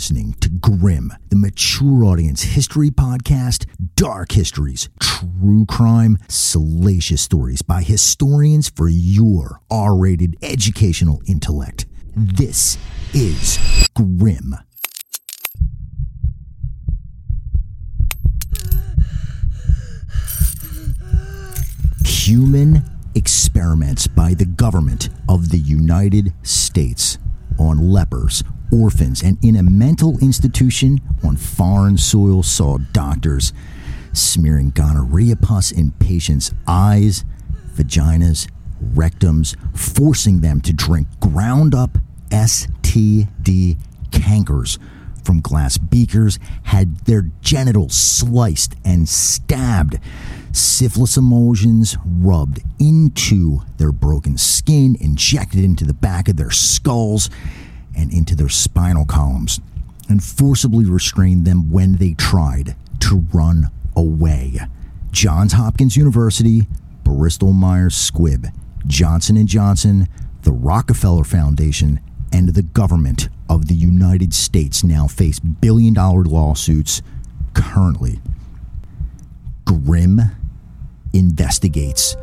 listening to Grim, the mature audience history podcast, dark histories, true crime, salacious stories by historians for your R rated educational intellect. This is Grim. Human experiments by the government of the United States on lepers, orphans, and in a mental institution on foreign soil saw doctors smearing gonorrhea pus in patients' eyes, vaginas, rectums, forcing them to drink ground up STD cankers from glass beakers, had their genitals sliced and stabbed, syphilis emulsions rubbed into their broken skin, injected into the back of their skulls and into their spinal columns, and forcibly restrained them when they tried to run away. Johns Hopkins University, Bristol Myers Squibb, Johnson & Johnson, the Rockefeller Foundation, and the government of the United States now face billion dollar lawsuits currently. Grim investigates.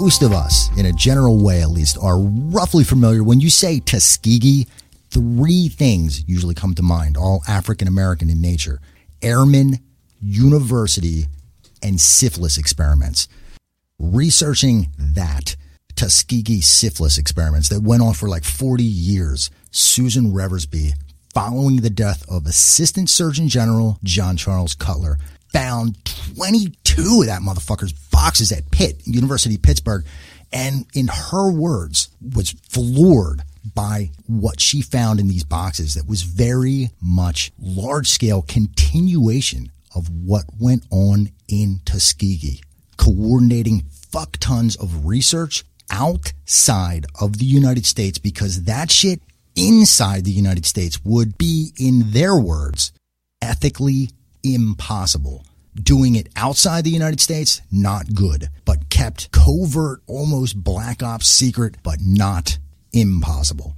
Most of us, in a general way at least, are roughly familiar. When you say Tuskegee, three things usually come to mind, all African American in nature airmen, university, and syphilis experiments. Researching that, Tuskegee syphilis experiments that went on for like 40 years, Susan Reverby, following the death of Assistant Surgeon General John Charles Cutler, found 22 of that motherfucker's boxes at Pitt, University of Pittsburgh, and in her words, was floored by what she found in these boxes that was very much large scale continuation of what went on in Tuskegee, coordinating fuck tons of research outside of the United States because that shit inside the United States would be, in their words, ethically impossible. Doing it outside the United States, not good, but kept covert, almost black ops secret, but not impossible.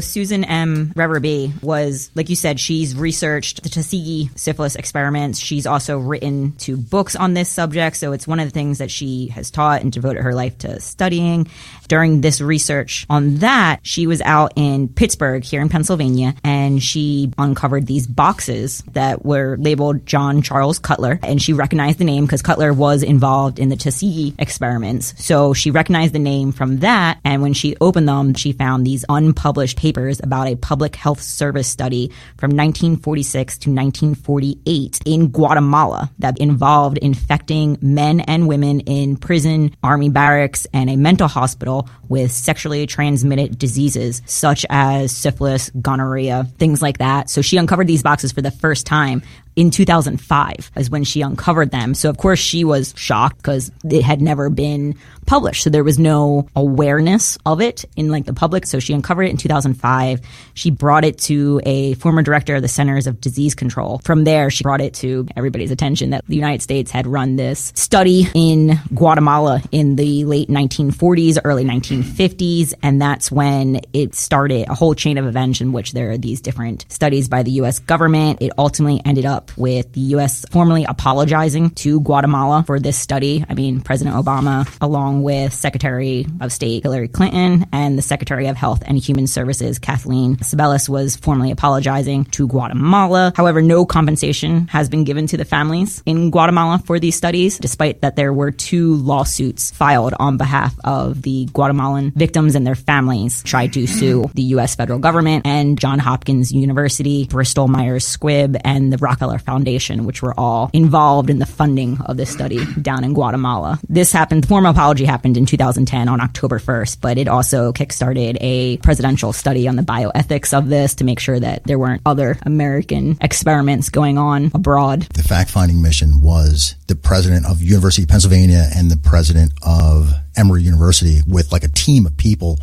Susan M. Reverby was, like you said, she's researched the Tuskegee syphilis experiments. She's also written two books on this subject. So it's one of the things that she has taught and devoted her life to studying. During this research on that, she was out in Pittsburgh here in Pennsylvania and she uncovered these boxes that were labeled John Charles Cutler. And she recognized the name because Cutler was involved in the Tuskegee experiments. So she recognized the name from that. And when she opened them, she found these unpublished papers papers about a public health service study from 1946 to 1948 in Guatemala that involved infecting men and women in prison, army barracks, and a mental hospital with sexually transmitted diseases such as syphilis, gonorrhea, things like that. So she uncovered these boxes for the first time in 2005 is when she uncovered them. So of course she was shocked because it had never been published. So there was no awareness of it in like the public. So she uncovered it in 2005. She brought it to a former director of the Centers of Disease Control. From there, she brought it to everybody's attention that the United States had run this study in Guatemala in the late 1940s, early 1950s. And that's when it started a whole chain of events in which there are these different studies by the U.S. government. It ultimately ended up with the U.S. formally apologizing to Guatemala for this study. I mean, President Obama, along with Secretary of State Hillary Clinton and the Secretary of Health and Human Services Kathleen Sebelius, was formally apologizing to Guatemala. However, no compensation has been given to the families in Guatemala for these studies, despite that there were two lawsuits filed on behalf of the Guatemalan victims and their families tried to sue the U.S. federal government and John Hopkins University, Bristol Myers Squibb, and the Rockefeller Foundation, which were all involved in the funding of this study down in Guatemala. This happened, the formal apology happened in 2010 on October 1st, but it also kickstarted a presidential study on the bioethics of this to make sure that there weren't other American experiments going on abroad. The fact finding mission was the president of University of Pennsylvania and the president of Emory University with like a team of people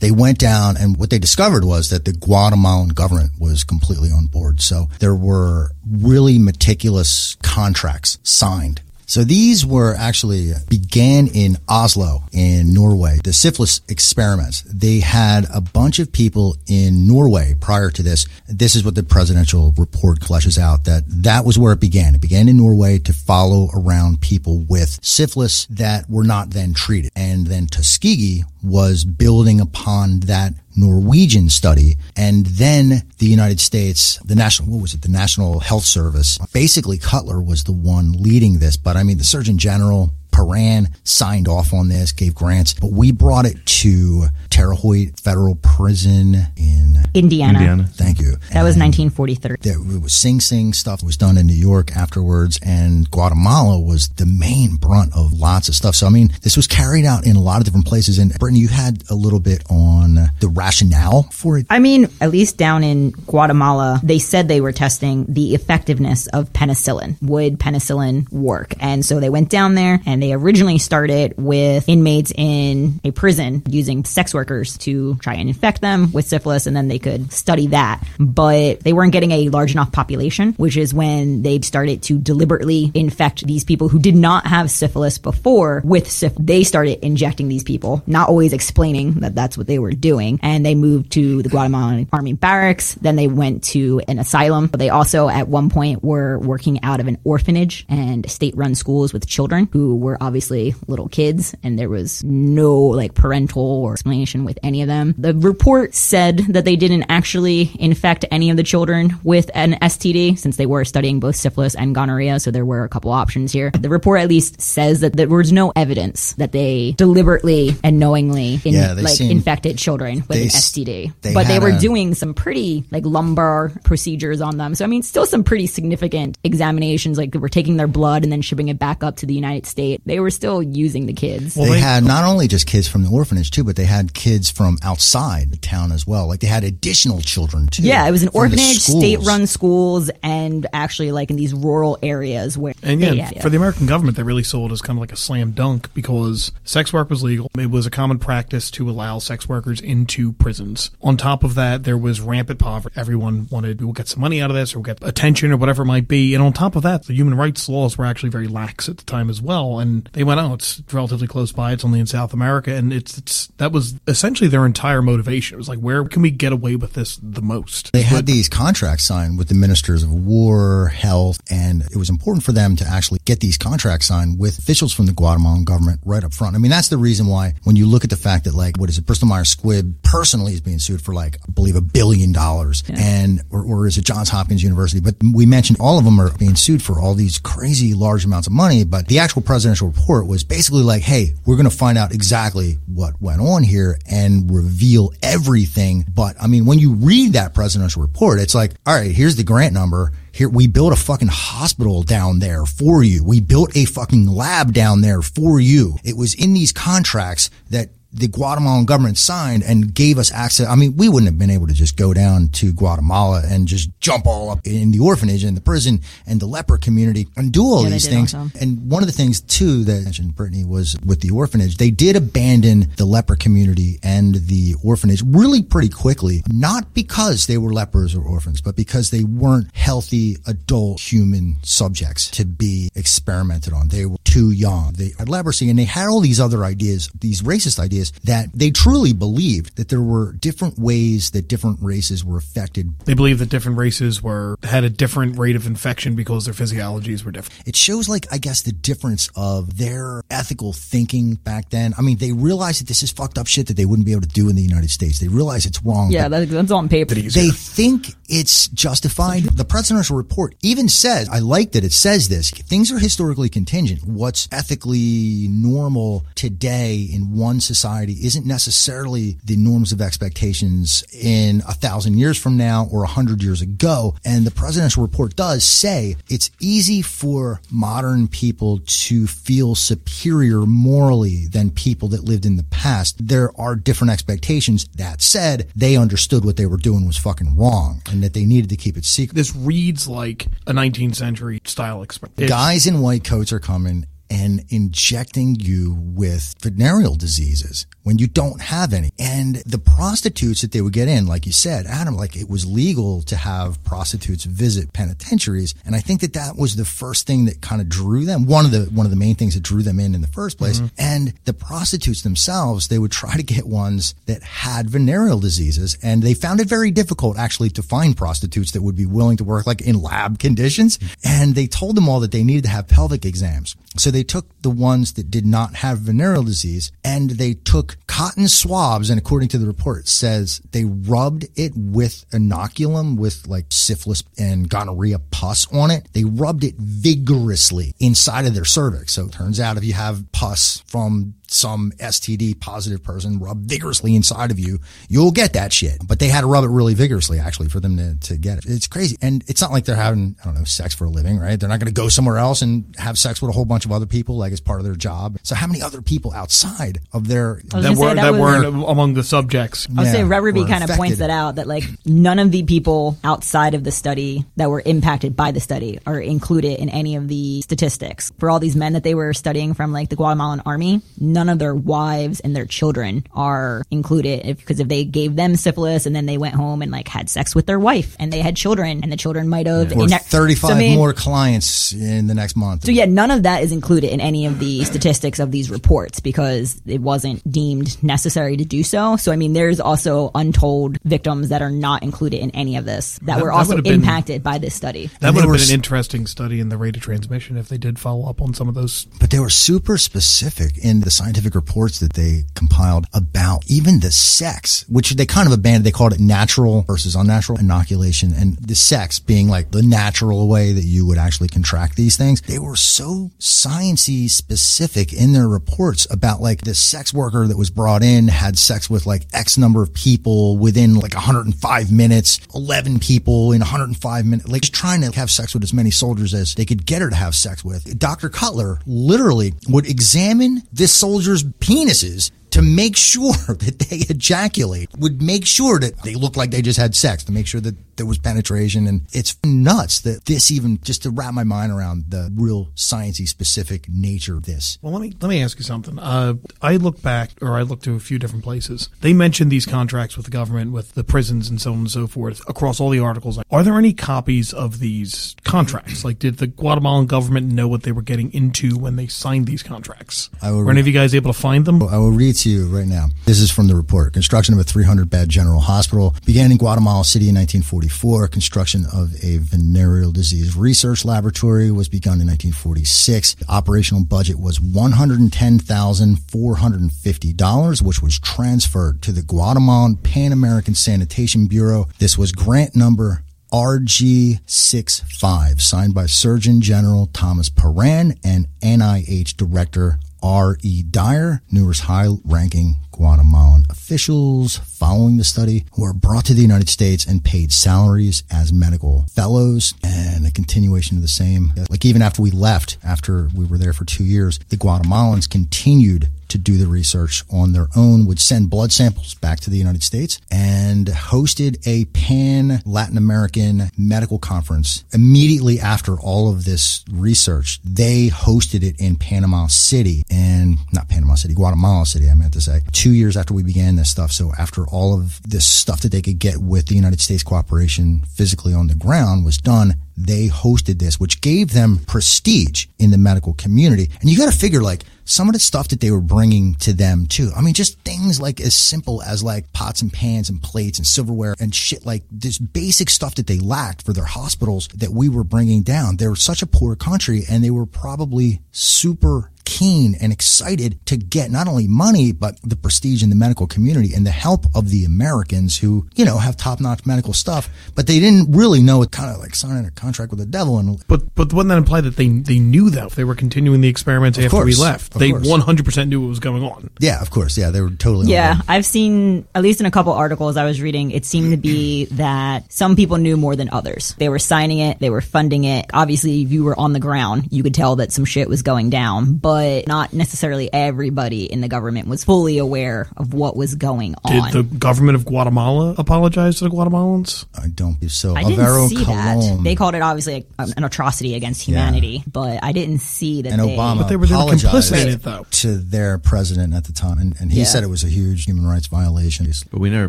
they went down and what they discovered was that the Guatemalan government was completely on board. So there were really meticulous contracts signed So these were actually uh, began in Oslo in Norway. The syphilis experiments. They had a bunch of people in Norway prior to this. This is what the presidential report fleshes out that that was where it began. It began in Norway to follow around people with syphilis that were not then treated. And then Tuskegee was building upon that Norwegian study. And then the United States, the national, what was it? The National Health Service. Basically, Cutler was the one leading this, but I mean, the Surgeon General, Parran signed off on this, gave grants, but we brought it to Terre Haute Federal Prison in Indiana. Indiana. Thank you. That was 1943. there it was Sing Sing stuff was done in New York afterwards, and Guatemala was the main brunt of lots of stuff. So I mean, this was carried out in a lot of different places. And Brittany, you had a little bit on the rationale for it. I mean, at least down in Guatemala, they said they were testing the effectiveness of penicillin. Would penicillin work? And so they went down there and they originally started with inmates in a prison using sex workers to try and infect them with syphilis and then they could study that. But they weren't getting a large enough population, which is when they started to deliberately infect these people who did not have syphilis before with syphilis. They started injecting these people, not always explaining that that's what they were doing. And they moved to the Guatemalan Army barracks. Then they went to an asylum. But they also, at one point, were working out of an orphanage and state run schools with children who were obviously little kids. And there was no like parental or explanation with any of them. The report said that they didn't actually infect any of the children with an STD since they were studying both syphilis and gonorrhea. So there were a couple options here. The report at least says that there was no evidence that they deliberately and knowingly in, Yeah, like seem- infected children with they an STD. they but they were a- doing some pretty like lumbar procedures on them. So I mean, still some pretty significant examinations. Like they were taking their blood and then shipping it back up to the United States. They were still using the kids. Well, they they- had not only just kids from the orphanage too, but they had kids from outside the town as well. Like they had additional children too. Yeah, it was an orphanage, state-run schools, and actually like in these rural areas where. And yeah, they had- for the American government, they really sold as kind of like a slam dunk because sex work was legal. It was a common practice to allow sex workers into prisons. On top of that, there was rampant poverty. Everyone wanted, we'll get some money out of this or we'll get attention or whatever it might be. And on top of that, the human rights laws were actually very lax at the time as well. And they went, oh, it's relatively close by. It's only in South America. And it's, it's that was essentially their entire motivation. It was like, where can we get away with this the most? They had these contracts signed with the ministers of war, health, and it was important for them to actually get these contracts signed with officials from the Guatemalan government right up front. I mean, that's the reason why when you look at the fact that like, what is it, Bristol Myers Squibb personally is being sued for like, I believe a billion dollars and, or, or is it Johns Hopkins University? But we mentioned all of them are being sued for all these crazy large amounts of money. But the actual report was basically like, hey, we're going to find out exactly what went on here and reveal everything. But I mean, when you read that presidential report, it's like, all right, here's the grant number. Here, we built a fucking hospital down there for you. We built a fucking lab down there for you. It was in these contracts that the Guatemalan government signed and gave us access. I mean, we wouldn't have been able to just go down to Guatemala and just jump all up in the orphanage and the prison and the leper community and do all Yeah, these things. also. And one of the things too that I mentioned Brittany was with the orphanage, they did abandon the leper community and the orphanage really pretty quickly, not because they were lepers or orphans, but because they weren't healthy adult human subjects to be experimented on. They were too young. They had leprosy and they had all these other ideas, these racist ideas that they truly believed that there were different ways that different races were affected. They believed that different races were had a different rate of infection because their physiologies were different. it shows like i guess the difference of their ethical thinking back then. I mean they realize that this is fucked up shit that they wouldn't be able to do in the united states. They realize it's wrong yeah, but that, that's on paper. they think it's justified. The presidential report even says i like that it says this things are historically contingent. What's ethically normal today in one society isn't necessarily the norms of expectations in a thousand years from now or a hundred years ago. And the presidential report does say it's easy for modern people to feel superior morally than people that lived in the past. There are different expectations. That said, they understood what they were doing was fucking wrong and that they needed to keep it secret. This reads like a 19th century style experiment. Guys in white coats are coming and injecting you with venereal diseases. When you don't have any. And the prostitutes that they would get in, like you said, Adam, like it was legal to have prostitutes visit penitentiaries. And I think that that was the first thing that kind of drew them. One of the, one of the main things that drew them in in the first place. Mm-hmm. And the prostitutes themselves, they would try to get ones that had venereal diseases. And they found it very difficult actually to find prostitutes that would be willing to work like in lab conditions. And they told them all that they needed to have pelvic exams. So they took the ones that did not have venereal disease and they took cotton swabs. And according to the report, says they rubbed it with inoculum with like syphilis and gonorrhea pus on it. They rubbed it vigorously inside of their cervix. So it turns out if you have pus from some STD positive person rub vigorously inside of you, you'll get that shit. But they had to rub it really vigorously actually for them to, to get it. It's crazy. And it's not like they're having, I don't know, sex for a living, right? They're not going to go somewhere else and have sex with a whole bunch of other people like as part of their job. So how many other people outside of their that were that that was- weren't among the subjects. I'll say Yeah, Reverby were kind of points affected. that out that like none of the people outside of the study that were impacted by the study are included in any of the statistics. For all these men that they were studying from like the Guatemalan army, none of their wives and their children are included because if they gave them syphilis and then they went home and like had sex with their wife and they had children and the children might have or ine- 35 So, I mean, more clients in the next month. so yeah, none of that is included in any of the statistics of these reports because it wasn't deemed necessary to do so. So I mean, there's also untold victims that are not included in any of this that, That- were also would've been- impacted by this study. That would have been an interesting study in the rate of transmission if they did follow up on some of those. But they were super specific in the scientific reports that they compiled about even the sex, which they kind of abandoned. They called it natural versus unnatural inoculation and the sex being like the natural way that you would actually contract these things. They were so sciencey specific in their reports about like the sex worker that was brought in had sex with like X number of people within like 105 minutes, 11 people in 105 minutes, like just trying to have sex with as many soldiers as they could get her to have sex with. Dr. Cutler literally would examine this soldier's penises to make sure that they ejaculate, would make sure that they look like they just had sex, to make sure that there was penetration. And it's nuts that this even, just to wrap my mind around the real sciencey specific nature of this. Well, let me let me ask you something. Uh, I look back, or I looked to a few different places. They mentioned these contracts with the government, with the prisons, and so on and so forth across all the articles. Are there any copies of these contracts? Like, did the Guatemalan government know what they were getting into when they signed these contracts? I will Were any of you guys able to find them? I will read to you right now. This is from the report. Construction of a 300 bed general hospital began in Guatemala City in 1944. Construction of a venereal disease research laboratory was begun in 1946. The operational budget was $110,450, which was transferred to the Guatemalan Pan American Sanitation Bureau. This was grant number RG65, signed by Surgeon General Thomas Parran and NIH Director R.E. Dyer, numerous high ranking Guatemalan officials following the study who were brought to the United States and paid salaries as medical fellows and a continuation of the same. Like even after we left, after we were there for two years, the Guatemalans continued to do the research on their own, would send blood samples back to the United States and hosted a pan Latin American medical conference immediately after all of this research. They hosted it in Panama City and not Panama City, Guatemala City, I meant to say, two years after we began this stuff. So after all of this stuff that they could get with the United States cooperation physically on the ground was done, they hosted this, which gave them prestige in the medical community. And you got to figure like, some of the stuff that they were bringing to them too. I mean, just things like as simple as like pots and pans and plates and silverware and shit like this basic stuff that they lacked for their hospitals that we were bringing down. They were such a poor country and they were probably super keen and excited to get not only money, but the prestige in the medical community and the help of the Americans who, you know, have top notch medical stuff, but they didn't really know it kind of like signing a contract with the devil and But but wouldn't that imply that they they knew that if they were continuing the experiments after we left? They course. one hundred percent knew what was going on. yeah, of course. Yeah, they were totally. Yeah, board. I've seen at least in a couple articles I was reading, it seemed to be that some people knew more than others. They were signing it, they were funding it. Obviously, if you were on the ground, you could tell that some shit was going down. But but not necessarily everybody in the government was fully aware of what was going on. Did the government of Guatemala apologize to the Guatemalans? I don't believe so. I didn't Alvaro see Colom that. They called it obviously like, an atrocity against humanity, but I didn't see that and they. Obama But they were- they were apologized complicit in it, though. to their president at the time, and, and he Yeah. said it was a huge human rights violation. But we never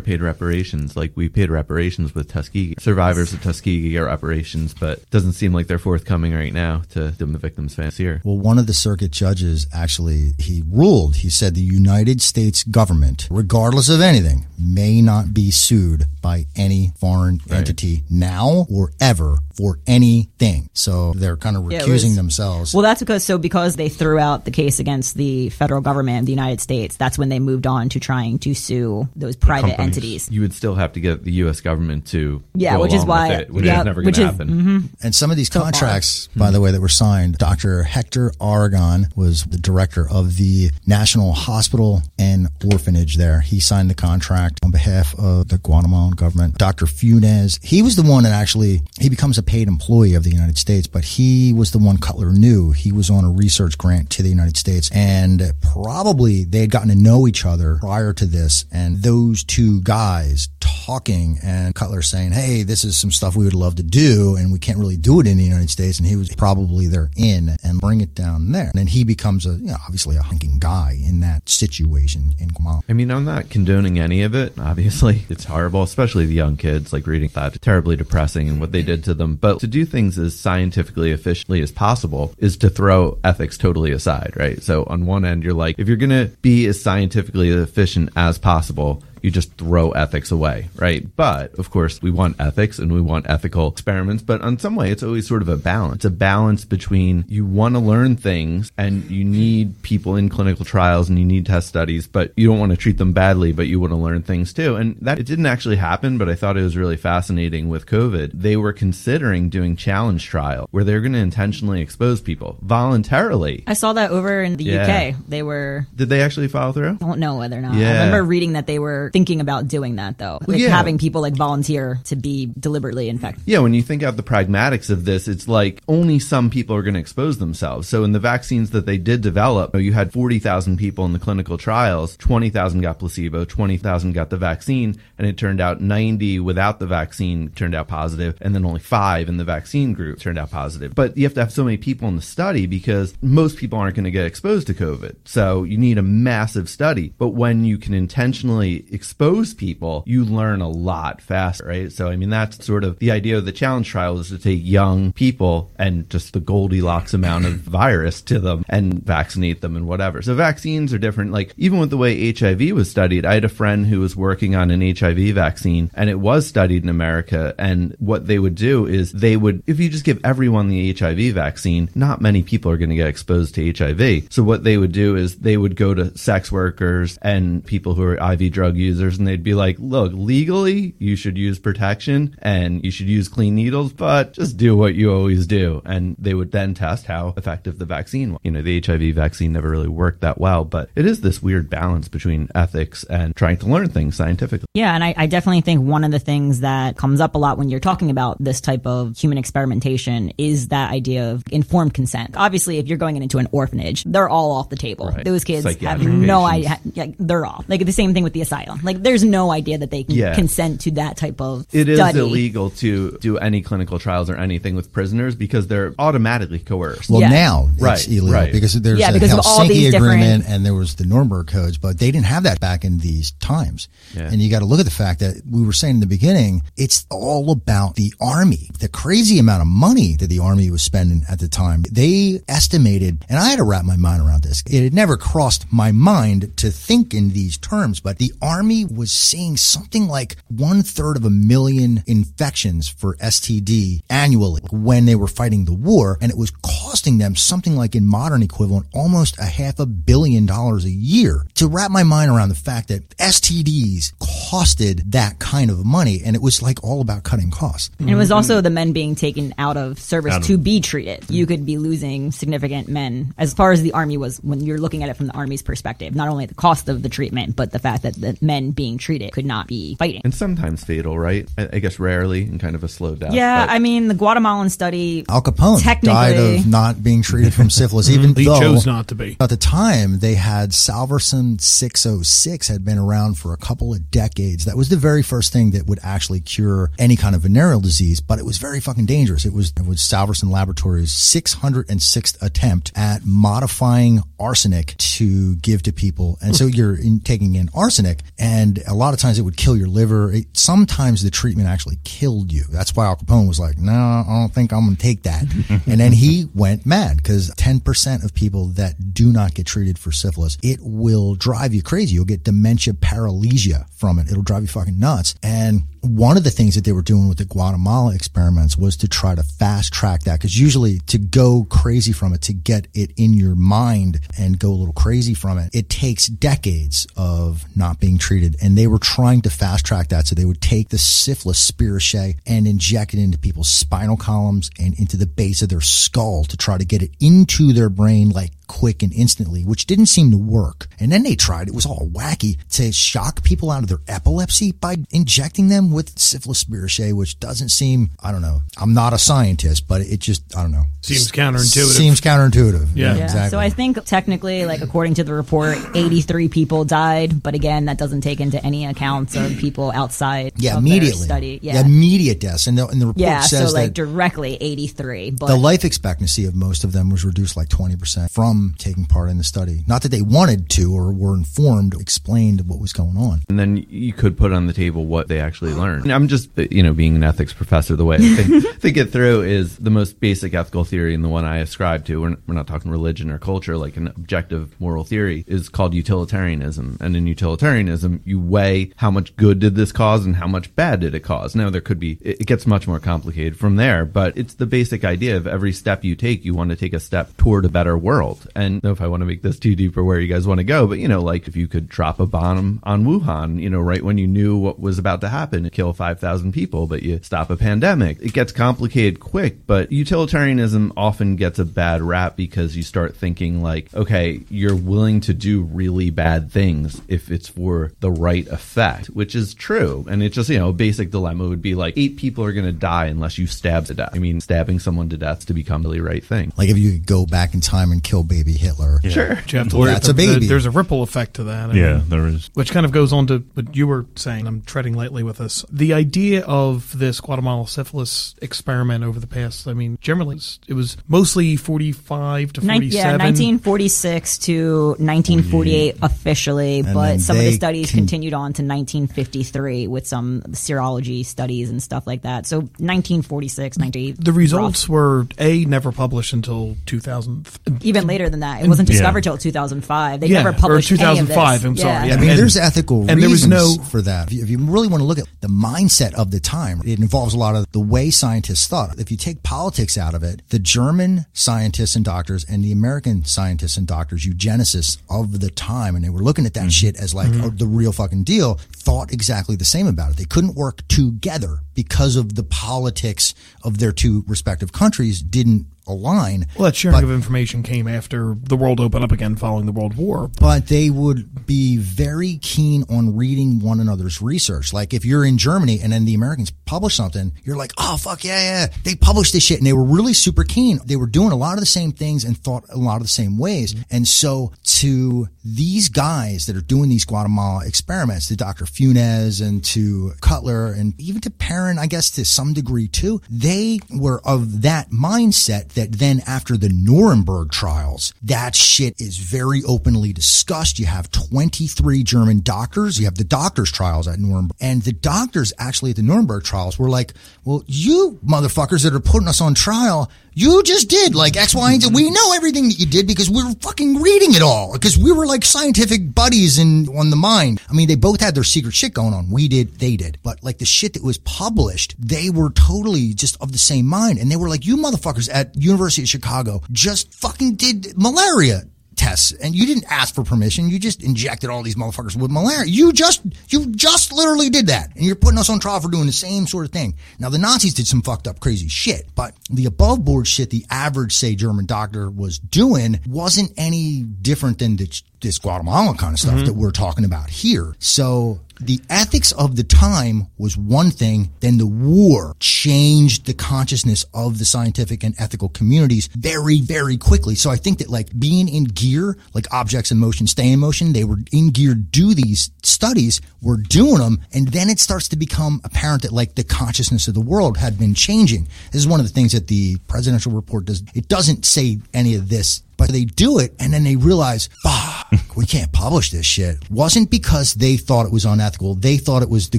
paid reparations. Like we paid reparations with Tuskegee. Survivors of Tuskegee get reparations, but it doesn't seem like they're forthcoming right now to the victims' families here. Well, one of the circuit judges actually he ruled. He said the United States government, regardless of anything, may not be sued by any foreign entity now or ever for anything. So they're kind of Yeah, recusing was- themselves. Well, that's because so because they threw out the case against the federal government of the United States. That's when they moved on to trying to sue those private Companies. entities. You would still have to get the U.S. government to Yeah, go which is why- it, which yeah, is never going which to is- happen. Mm-hmm. And some of these So far. contracts, by the way, that were signed, Dr. Hector Aragon was the director of the National Hospital and Orphanage there. He signed the contract on behalf of the Guatemalan government. Dr. Funes, he was the one that actually, he becomes a paid employee of the United States, but he was the one Cutler knew. He was on a research grant to the United States and probably they had gotten to know each other prior to this. And those two guys talking and Cutler saying, Hey, this is some stuff we would love to do and we can't really do it in the United States. And he was probably their in and bring it down there. And then he becomes a, you know, obviously a hunking guy in that situation in Guatemala. I mean, I'm not condoning any of it. Obviously, it's horrible, especially the young kids. Like reading that, terribly depressing, and what they did to them. But to do things as scientifically efficiently as possible is to throw ethics totally aside, right? So on one end, you're like, if you're going to be as scientifically efficient as possible. You just throw ethics away, right? But of course, we want ethics and we want ethical experiments. But in some way, it's always sort of a balance. It's a balance between you want to learn things and you need people in clinical trials and you need test studies, but you don't want to treat them badly, but you want to learn things too. And that it didn't actually happen, but I thought it was really fascinating with COVID. They were considering doing challenge trial where they're going to intentionally expose people voluntarily. I saw that over in the Yeah. UK. They were. Did they actually follow through? I don't know whether or not. Yeah. I remember reading that they were thinking about doing that though, Well, like yeah. having people like volunteer to be deliberately infected. Yeah, when you think out the pragmatics of this, it's like only some people are going to expose themselves. So in the vaccines that they did develop, you had 40,000 people in the clinical trials, 20,000 got placebo, 20,000 got the vaccine, and it turned out 90 without the vaccine turned out positive, and then only 5 in the vaccine group turned out positive. But you have to have so many people in the study because most people aren't going to get exposed to COVID. So you need a massive study. But when you can intentionally expose people, you learn a lot faster, right? So, I mean, that's sort of the idea of the challenge trial is to take young people and just the Goldilocks amount of virus to them and vaccinate them and whatever. So, vaccines are different. Like, even with the way HIV was studied, I had a friend who was working on an HIV vaccine and it was studied in America. And what they would do is they would, if you just give everyone the HIV vaccine, not many people are going to get exposed to HIV. So, what they would do is they would go to sex workers and people who are IV drug users and they'd be like, look, legally, you should use protection and you should use clean needles, but just do what you always do. And they would then test how effective the vaccine was. You know, the HIV vaccine never really worked that well, but it is this weird balance between ethics and trying to learn things scientifically. Yeah, and I, I definitely think one of the things that comes up a lot when you're talking about this type of human experimentation is that idea of informed consent. Obviously, if you're going into an orphanage, they're all off the table. Right. Those kids have no idea. Yeah, they're off. Like the same thing with the asylum. Like there's no idea that they can Yeah. consent to that type of It is study. illegal to do any clinical trials or anything with prisoners because they're automatically coerced. Well, Yeah. now it's Right, illegal right. because there's Yeah, a because of all Helsinki these different- agreement and there was the Nuremberg codes, but they didn't have that back in these times. Yeah. And you got to look at the fact that we were saying in the beginning, it's all about the army, the crazy amount of money that the army was spending at the time. They estimated, and I had to wrap my mind around this. It had never crossed my mind to think in these terms, but the army was seeing something like one third of a million infections for STD annually when they were fighting the war. And it was costing them something like in modern equivalent, almost a half a billion dollars a year to wrap my mind around the fact that STDs costed that kind of money. And it was like all about cutting costs. And it was also the men being taken out of service to be treated. You could be losing significant men as far as the army was when you're looking at it from the army's perspective. Not only the cost of the treatment, but the fact that the men being treated could not be fighting. and sometimes fatal, right? I, I guess rarely and kind of a slow death. Yeah, but- I mean the Guatemalan study. Al Capone Technically- died of not not being treated from syphilis, mm-hmm. even He though He chose not to be. at the time they had Salvarsan 606 had been around for a couple of decades. That was the very first thing that would actually cure any kind of venereal disease, but it was very fucking dangerous. It was it was Salvarsan Laboratories 606th attempt at modifying arsenic to give to people. And so you're in, taking in arsenic and a lot of times it would kill your liver. It, sometimes the treatment actually killed you. That's why Al Capone was like, no, I don't think I'm going to take that. and then he went mad because 10% of people that do not get treated for syphilis, it will drive you crazy. You'll get dementia paralysia from it. It'll drive you fucking nuts. And one of the things that they were doing with the Guatemala experiments was to try to fast track that because usually to go crazy from it, to get it in your mind and go a little crazy from it, it takes decades of not being treated. And they were trying to fast track that. So they would take the syphilis spirochaete and inject it into people's spinal columns and into the base of their skull to try to get it into their brain like quick and instantly, which didn't seem to work. And then they tried, it was all wacky, to shock people out of their epilepsy by injecting them with syphilis spirochaete, which doesn't seem, I don't know. I'm not a scientist, but it just, I don't know. Seems counterintuitive. Seems counterintuitive. Yeah. Yeah. exactly. So I think technically, like according to the report, 83 people died, but again, that doesn't take into any accounts of people outside. yeah, of their immediately. study. Yeah. immediate deaths. And the, and the report Yeah, says so like that directly 83. But the life expectancy of most of them was reduced like 20% from taking part in the study. Not that they wanted to or were informed, explained what was going on. and then you could put on the table what they actually learned. And I'm just, you know, being an ethics professor, the way I think, think it through is the most basic ethical theory and the one I ascribe to. We're, we're not talking religion or culture, like an objective moral theory is called utilitarianism. And in utilitarianism, you weigh how much good did this cause and how much bad did it cause. Now, there could be, it, it gets much more complicated from there, but it's the basic idea of every step you take, you want to take a step toward a better world. And if I want to make this too deep or where you guys want to go, but you know, like if you could drop a bomb on Wuhan, you know, right when you knew what was about to happen, kill 5,000 people, but you stop a pandemic, it gets complicated quick. But utilitarianism often gets a bad rap because you start thinking like, okay, you're willing to do really bad things if it's for the right effect, which is true. And it's just, you know, a basic dilemma would be like eight people are going to die unless you stab to death. I mean, stabbing someone to death to become the right thing. Like if you could go back in time and kill baby Hitler. Sure. You have to Or that's the- a baby. the- there's a ripple effect to that. I Yeah, mean, there is. which kind of goes on to what you were saying. I'm treading lightly with this. The idea of this Guatemala syphilis experiment over the past, I mean, generally it was mostly 45 to Nin- 47. yeah, 1946 to 1948 officially, then but some of the studies con- continued on to 1953 with some serology studies and stuff like that. So 1946, 19. the results were A, never published until 2000. even later than that. It wasn't Yeah. discovered till 2005. They Yeah, never or published 2005, Any of I'm sorry, Yeah. I mean, And- there's ethical and there was no- for that. If you, if you really want to look at the mindset of the time, it involves a lot of the way scientists thought. If you take politics out of it, the German scientists and doctors and the American scientists and doctors, eugenicists of the time, and they were looking at that mm-hmm. shit as like mm-hmm. oh, the real fucking deal, thought exactly the same about it. They couldn't work together because of the politics of their two respective countries didn't align. Well, that sharing But- of information came after the world opened up again following the World War. but they would be very keen on reading one another's research. Like if you're in Germany and then the Americans publish something, you're like, oh fuck yeah, yeah. They published this shit and they were really super keen. They were doing a lot of the same things and thought a lot of the same ways. And so to these guys that are doing these Guatemala experiments, to Dr. Funes and to Cutler and even to Perrin, I guess to some degree too, they were of that mindset that then after the Nuremberg trials, that shit is very openly discussed. You have 23 German doctors. You have the doctors trials at Nuremberg and the doctors actually at the Nuremberg trials were like, well, you motherfuckers that are putting us on trial, you just did like X, Y, and Z. We know everything that you did because we were fucking reading it all because we were like scientific buddies in on the mind. I mean, they both had their secret shit going on. We did, they did, but like the shit that was published, they were totally just of the same mind. And they were like, you motherfuckers at University of Chicago just fucking did malaria tests and you didn't ask for permission. You just injected all these motherfuckers with malaria. You just, you just literally did that. And you're putting us on trial for doing the same sort of thing. Now the Nazis did some fucked up crazy shit, but the above board shit the average, say, German doctor was doing wasn't any different than the this Guatemala kind of stuff mm-hmm. that we're talking about here. So the ethics of the time was one thing, then the war changed the consciousness of the scientific and ethical communities very, very quickly. So I think that like being in gear, like objects in motion stay in motion, they were in gear, do these studies, we're doing them, and then it starts to become apparent that like the consciousness of the world had been changing. This is one of the things that the presidential report does. It doesn't say any of this but they do it and then they realize, fuck, we can't publish this shit. Wasn't because they thought it was unethical. They thought it was the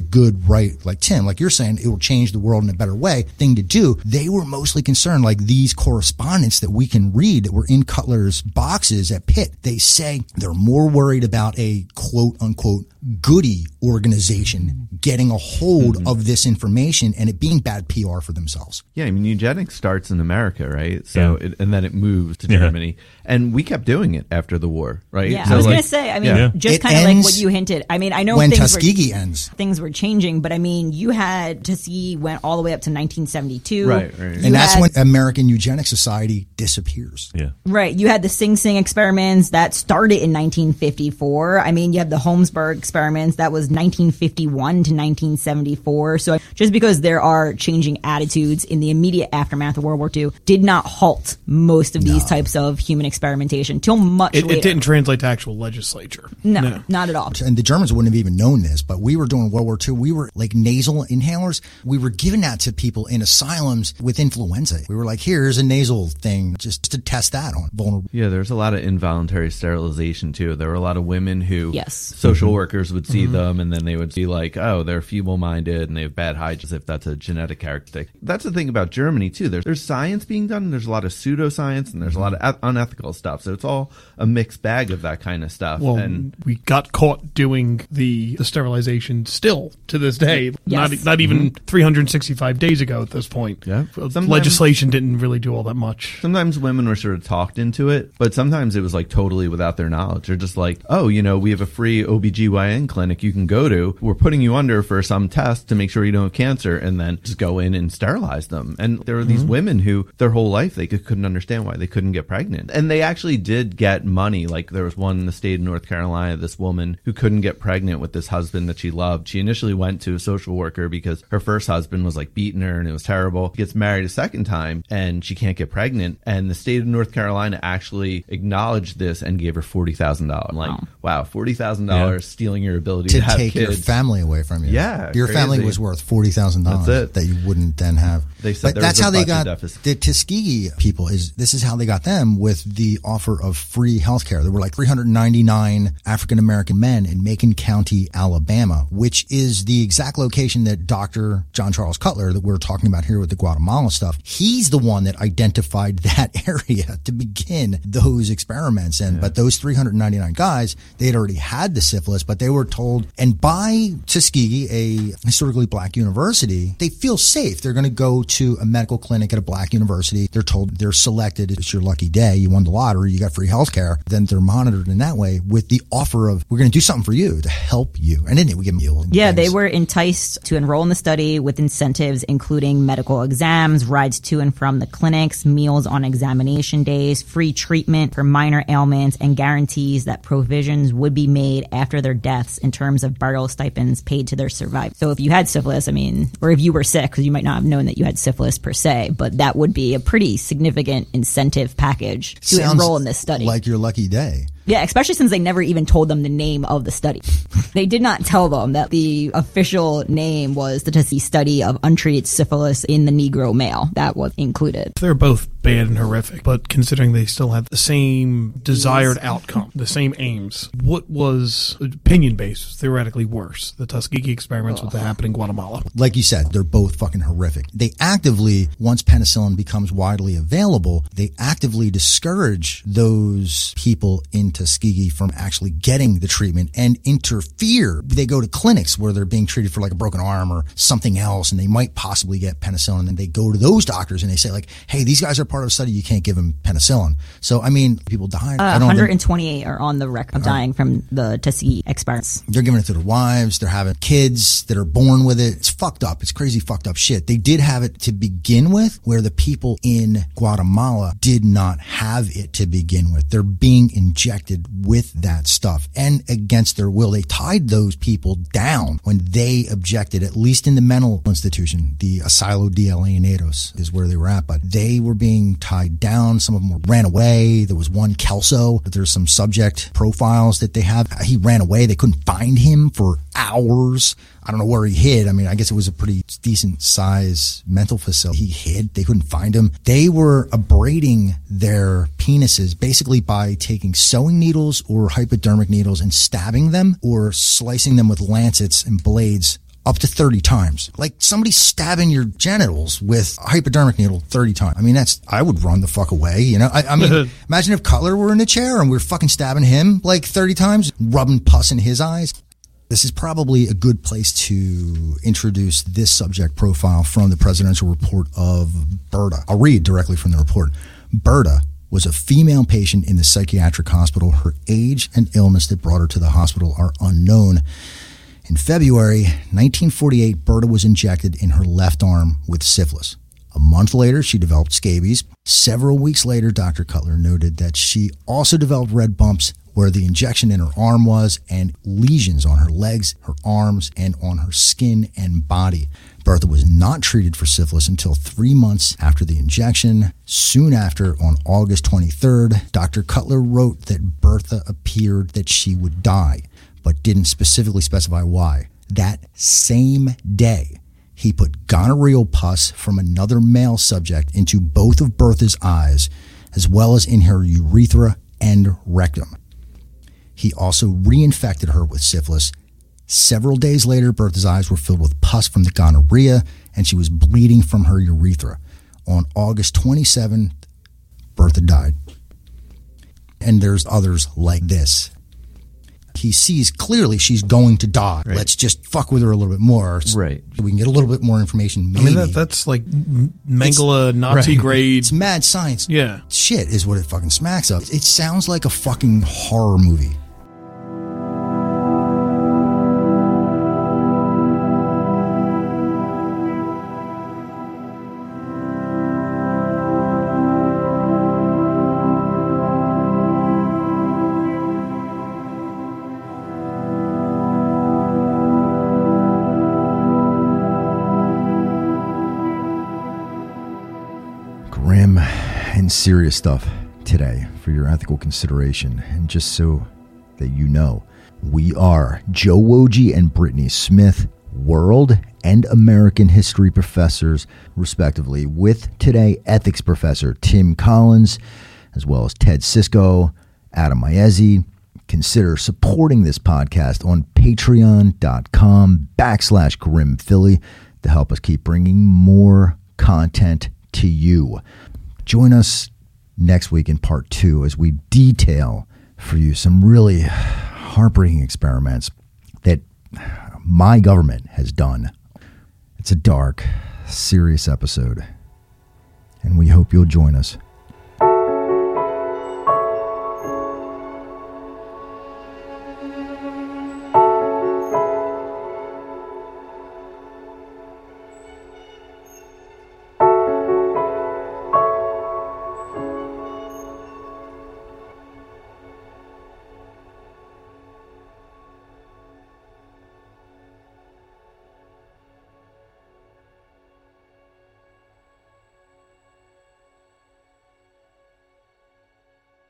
good, right, like Tim, like you're saying, it will change the world in a better way thing to do. They were mostly concerned, like these correspondence that we can read that were in Cutler's boxes at Pitt. They say they're more worried about a quote unquote goody organization getting a hold mm-hmm. of this information and it being bad PR for themselves. Yeah, I mean, eugenics starts in America, right? So, Yeah. it, and then it moves to Yeah. Germany, and we kept doing it after the war, right? Yeah, So, I was like- gonna say. I mean, Yeah. just kind of like what you hinted. I mean, I know when things were, Tuskegee ends. things were changing, but I mean, you had Tuskegee went all the way up to 1972. Right, right. You And that's when American Eugenics Society disappears. Yeah. Right. You had the Sing Sing experiments that started in 1954. I mean, you have the Holmesburg experiments that was 1951 to 1974. So just because there are changing attitudes in the immediate aftermath of World War II did not halt most of these types of human experimentation till much It, later. it didn't translate to actual legislature. No, not at all. and the Germans wouldn't have even known this, but we were doing World War II. We were like nasal inhalers. We were giving that to people in asylums with influenza. We were like, here's a nasal thing just to test that on vulnerable. Yeah, there's a lot of involuntary sterilization too. There were a lot of women who Yes. social mm-hmm. workers would see mm-hmm. them and then they would be like, "Oh, they're feeble-minded and they have bad hygiene," as if that's a genetic characteristic. That's the thing about Germany too. There's there's science being done. There's a lot of pseudoscience and there's a lot of eth- unethical stuff. So it's all a mixed bag of that kind of stuff. Well, and we got caught doing the, the sterilization still to this day. Not Yes. not even 365 days ago at this point. Mm-hmm. Yeah. Uh, Sometimes- legislation didn't really do all that much. sometimes women were sort of talked into it, but sometimes it was like totally without their knowledge. They're just like, oh, you know, we have a free OBGYN clinic you can go to. We're putting you under for some test to make sure you don't have cancer and then just go in and sterilize them. And there were these women who their whole life they could, couldn't understand why they couldn't get pregnant. And they actually did get money. Like there was one in the state of North Carolina, this woman who couldn't get pregnant with this husband that she loved. She initially went to a social worker because her first husband was like beating her and it was terrible. Gets married a second time and she can't get pregnant. And the state of North Carolina actually acknowledged this and gave her forty thousand dollars. Like, Wow. wow, forty thousand dollars stealing your ability to, To take your family away from you. Yeah, Your family was worth forty thousand dollars that you wouldn't then have. They said but that's how they got deficit. the Tuskegee people is this is how they got them with the offer of free health care. There were like 399 African American men in Macon County, Alabama, which is the exact location that Dr. John Charles Cutler that we're talking about here with the Guatemala stuff. He's the one that identified that area to begin those experiments. And but those 399 guys, they had already had the syphilis, but they were told and by Tuskegee, a historically black university, they feel safe. They're going to go to a medical clinic at a black university. They're told they're selected. It's your lucky day. You won the lottery. You got free health care. Then they're monitored in that way with the offer of, we're going to do something for you to help you. And then we give meals. Yeah, they were enticed to enroll in the study with incentives including medical exams, rides to and from the clinics, meals on examination days, free treatment for minor ailments, and guarantees that provisions would be made after their deaths in terms of burial stipends paid to their survivors. So if you had syphilis, I mean, or if you were sick, because you might not have known that you had syphilis per se, but that would be a pretty significant incentive package to Sounds enroll in this study. Like your lucky day. Yeah, especially since they never even told them the name of the study. they did not tell them that the official name was the Tuskegee study of untreated syphilis in the Negro male. That was included. They're both bad and horrific, but considering they still had the same desired outcome, the same aims, what was opinion based theoretically worse? The Tuskegee experiments with the happening in Guatemala. like you said, they're both fucking horrific. They actively, once penicillin becomes widely available, they actively discourage those people in Tuskegee from actually getting the treatment and interfere. They go to clinics where they're being treated for like a broken arm or something else, and they might possibly get penicillin. And then they go to those doctors and they say like, "Hey, these guys are part of a study. You can't give them penicillin." So I mean, people died. Uh, I don't think 128 are on the record of dying from the Tuskegee experiments. they're giving it to their wives. They're having kids that are born with it. It's fucked up. It's crazy fucked up shit. They did have it to begin with, where the people in Guatemala did not have it to begin with. They're being injected with that stuff and against their will. They tied those people down when they objected, at least in the mental institution. The Asilo de Alienados is where they were at, but they were being tied down. Some of them ran away. There was one Kelso, there's some subject profiles that they have. He ran away. They couldn't find him for hours. I don't know where he hid. I mean, I guess it was a pretty decent size mental facility. He hid. They couldn't find him. They were abrading their penises basically by taking sewing needles or hypodermic needles and stabbing them or slicing them with lancets and blades up to 30 times. Like somebody stabbing your genitals with a hypodermic needle 30 times. I mean, that's, I would run the fuck away, you know? I, I mean, imagine if Cutler were in a chair and we are fucking stabbing him like 30 times, rubbing pus in his eyes. This is probably a good place to introduce this subject profile from the presidential report of Berta. I'll read directly from the report. Berta was a female patient in the psychiatric hospital. Her age and illness that brought her to the hospital are unknown. In February 1948, Berta was injected in her left arm with syphilis. A month later, she developed scabies. Several weeks later, Dr. Cutler noted that she also developed red bumps where the injection in her arm was and lesions on her legs, her arms, and on her skin and body. Bertha was not treated for syphilis until three months after the injection. Soon after, on August 23rd, Dr. Cutler wrote that Bertha appeared that she would die, but didn't specifically specify why. That same day, he put gonorrheal pus from another male subject into both of Bertha's eyes, as well as in her urethra and rectum. He also reinfected her with syphilis. Several days later, Bertha's eyes were filled with pus from the gonorrhea, and she was bleeding from her urethra. On August 27th, Bertha died. And there's others like this he sees clearly she's going to die. Right. Let's just fuck with her a little bit more. Right. we can get a little bit more information. Maybe. I mean, that, that's like Mengele it's, Nazi right. grade. It's mad science. Yeah. Shit is what it fucking smacks of. It sounds like a fucking horror movie. Serious stuff today for your ethical consideration. And just so that you know, we are Joe Woji and Brittany Smith, world and American history professors, respectively, with today ethics professor Tim Collins, as well as Ted Cisco, Adam Maezzi. Consider supporting this podcast on patreon.com backslash grim Philly to help us keep bringing more content to you. Join us next week in part two as we detail for you some really heartbreaking experiments that my government has done. It's a dark, serious episode, and we hope you'll join us.